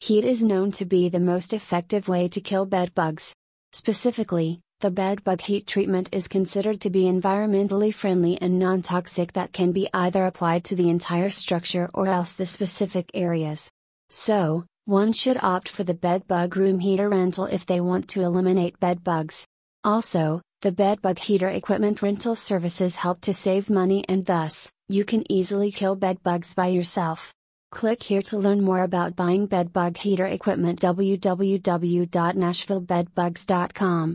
Heat is known to be the most effective way to kill bed bugs. Specifically, the bed bug heat treatment is considered to be environmentally friendly and non toxic that can be either applied to the entire structure or else the specific areas. So, one should opt for the bed bug room heater rental if they want to eliminate bed bugs. Also, the bed bug heater equipment rental services help to save money and thus, you can easily kill bed bugs by yourself. Click here to learn more about buying bed bug heater equipment www.nashvillebedbugs.com.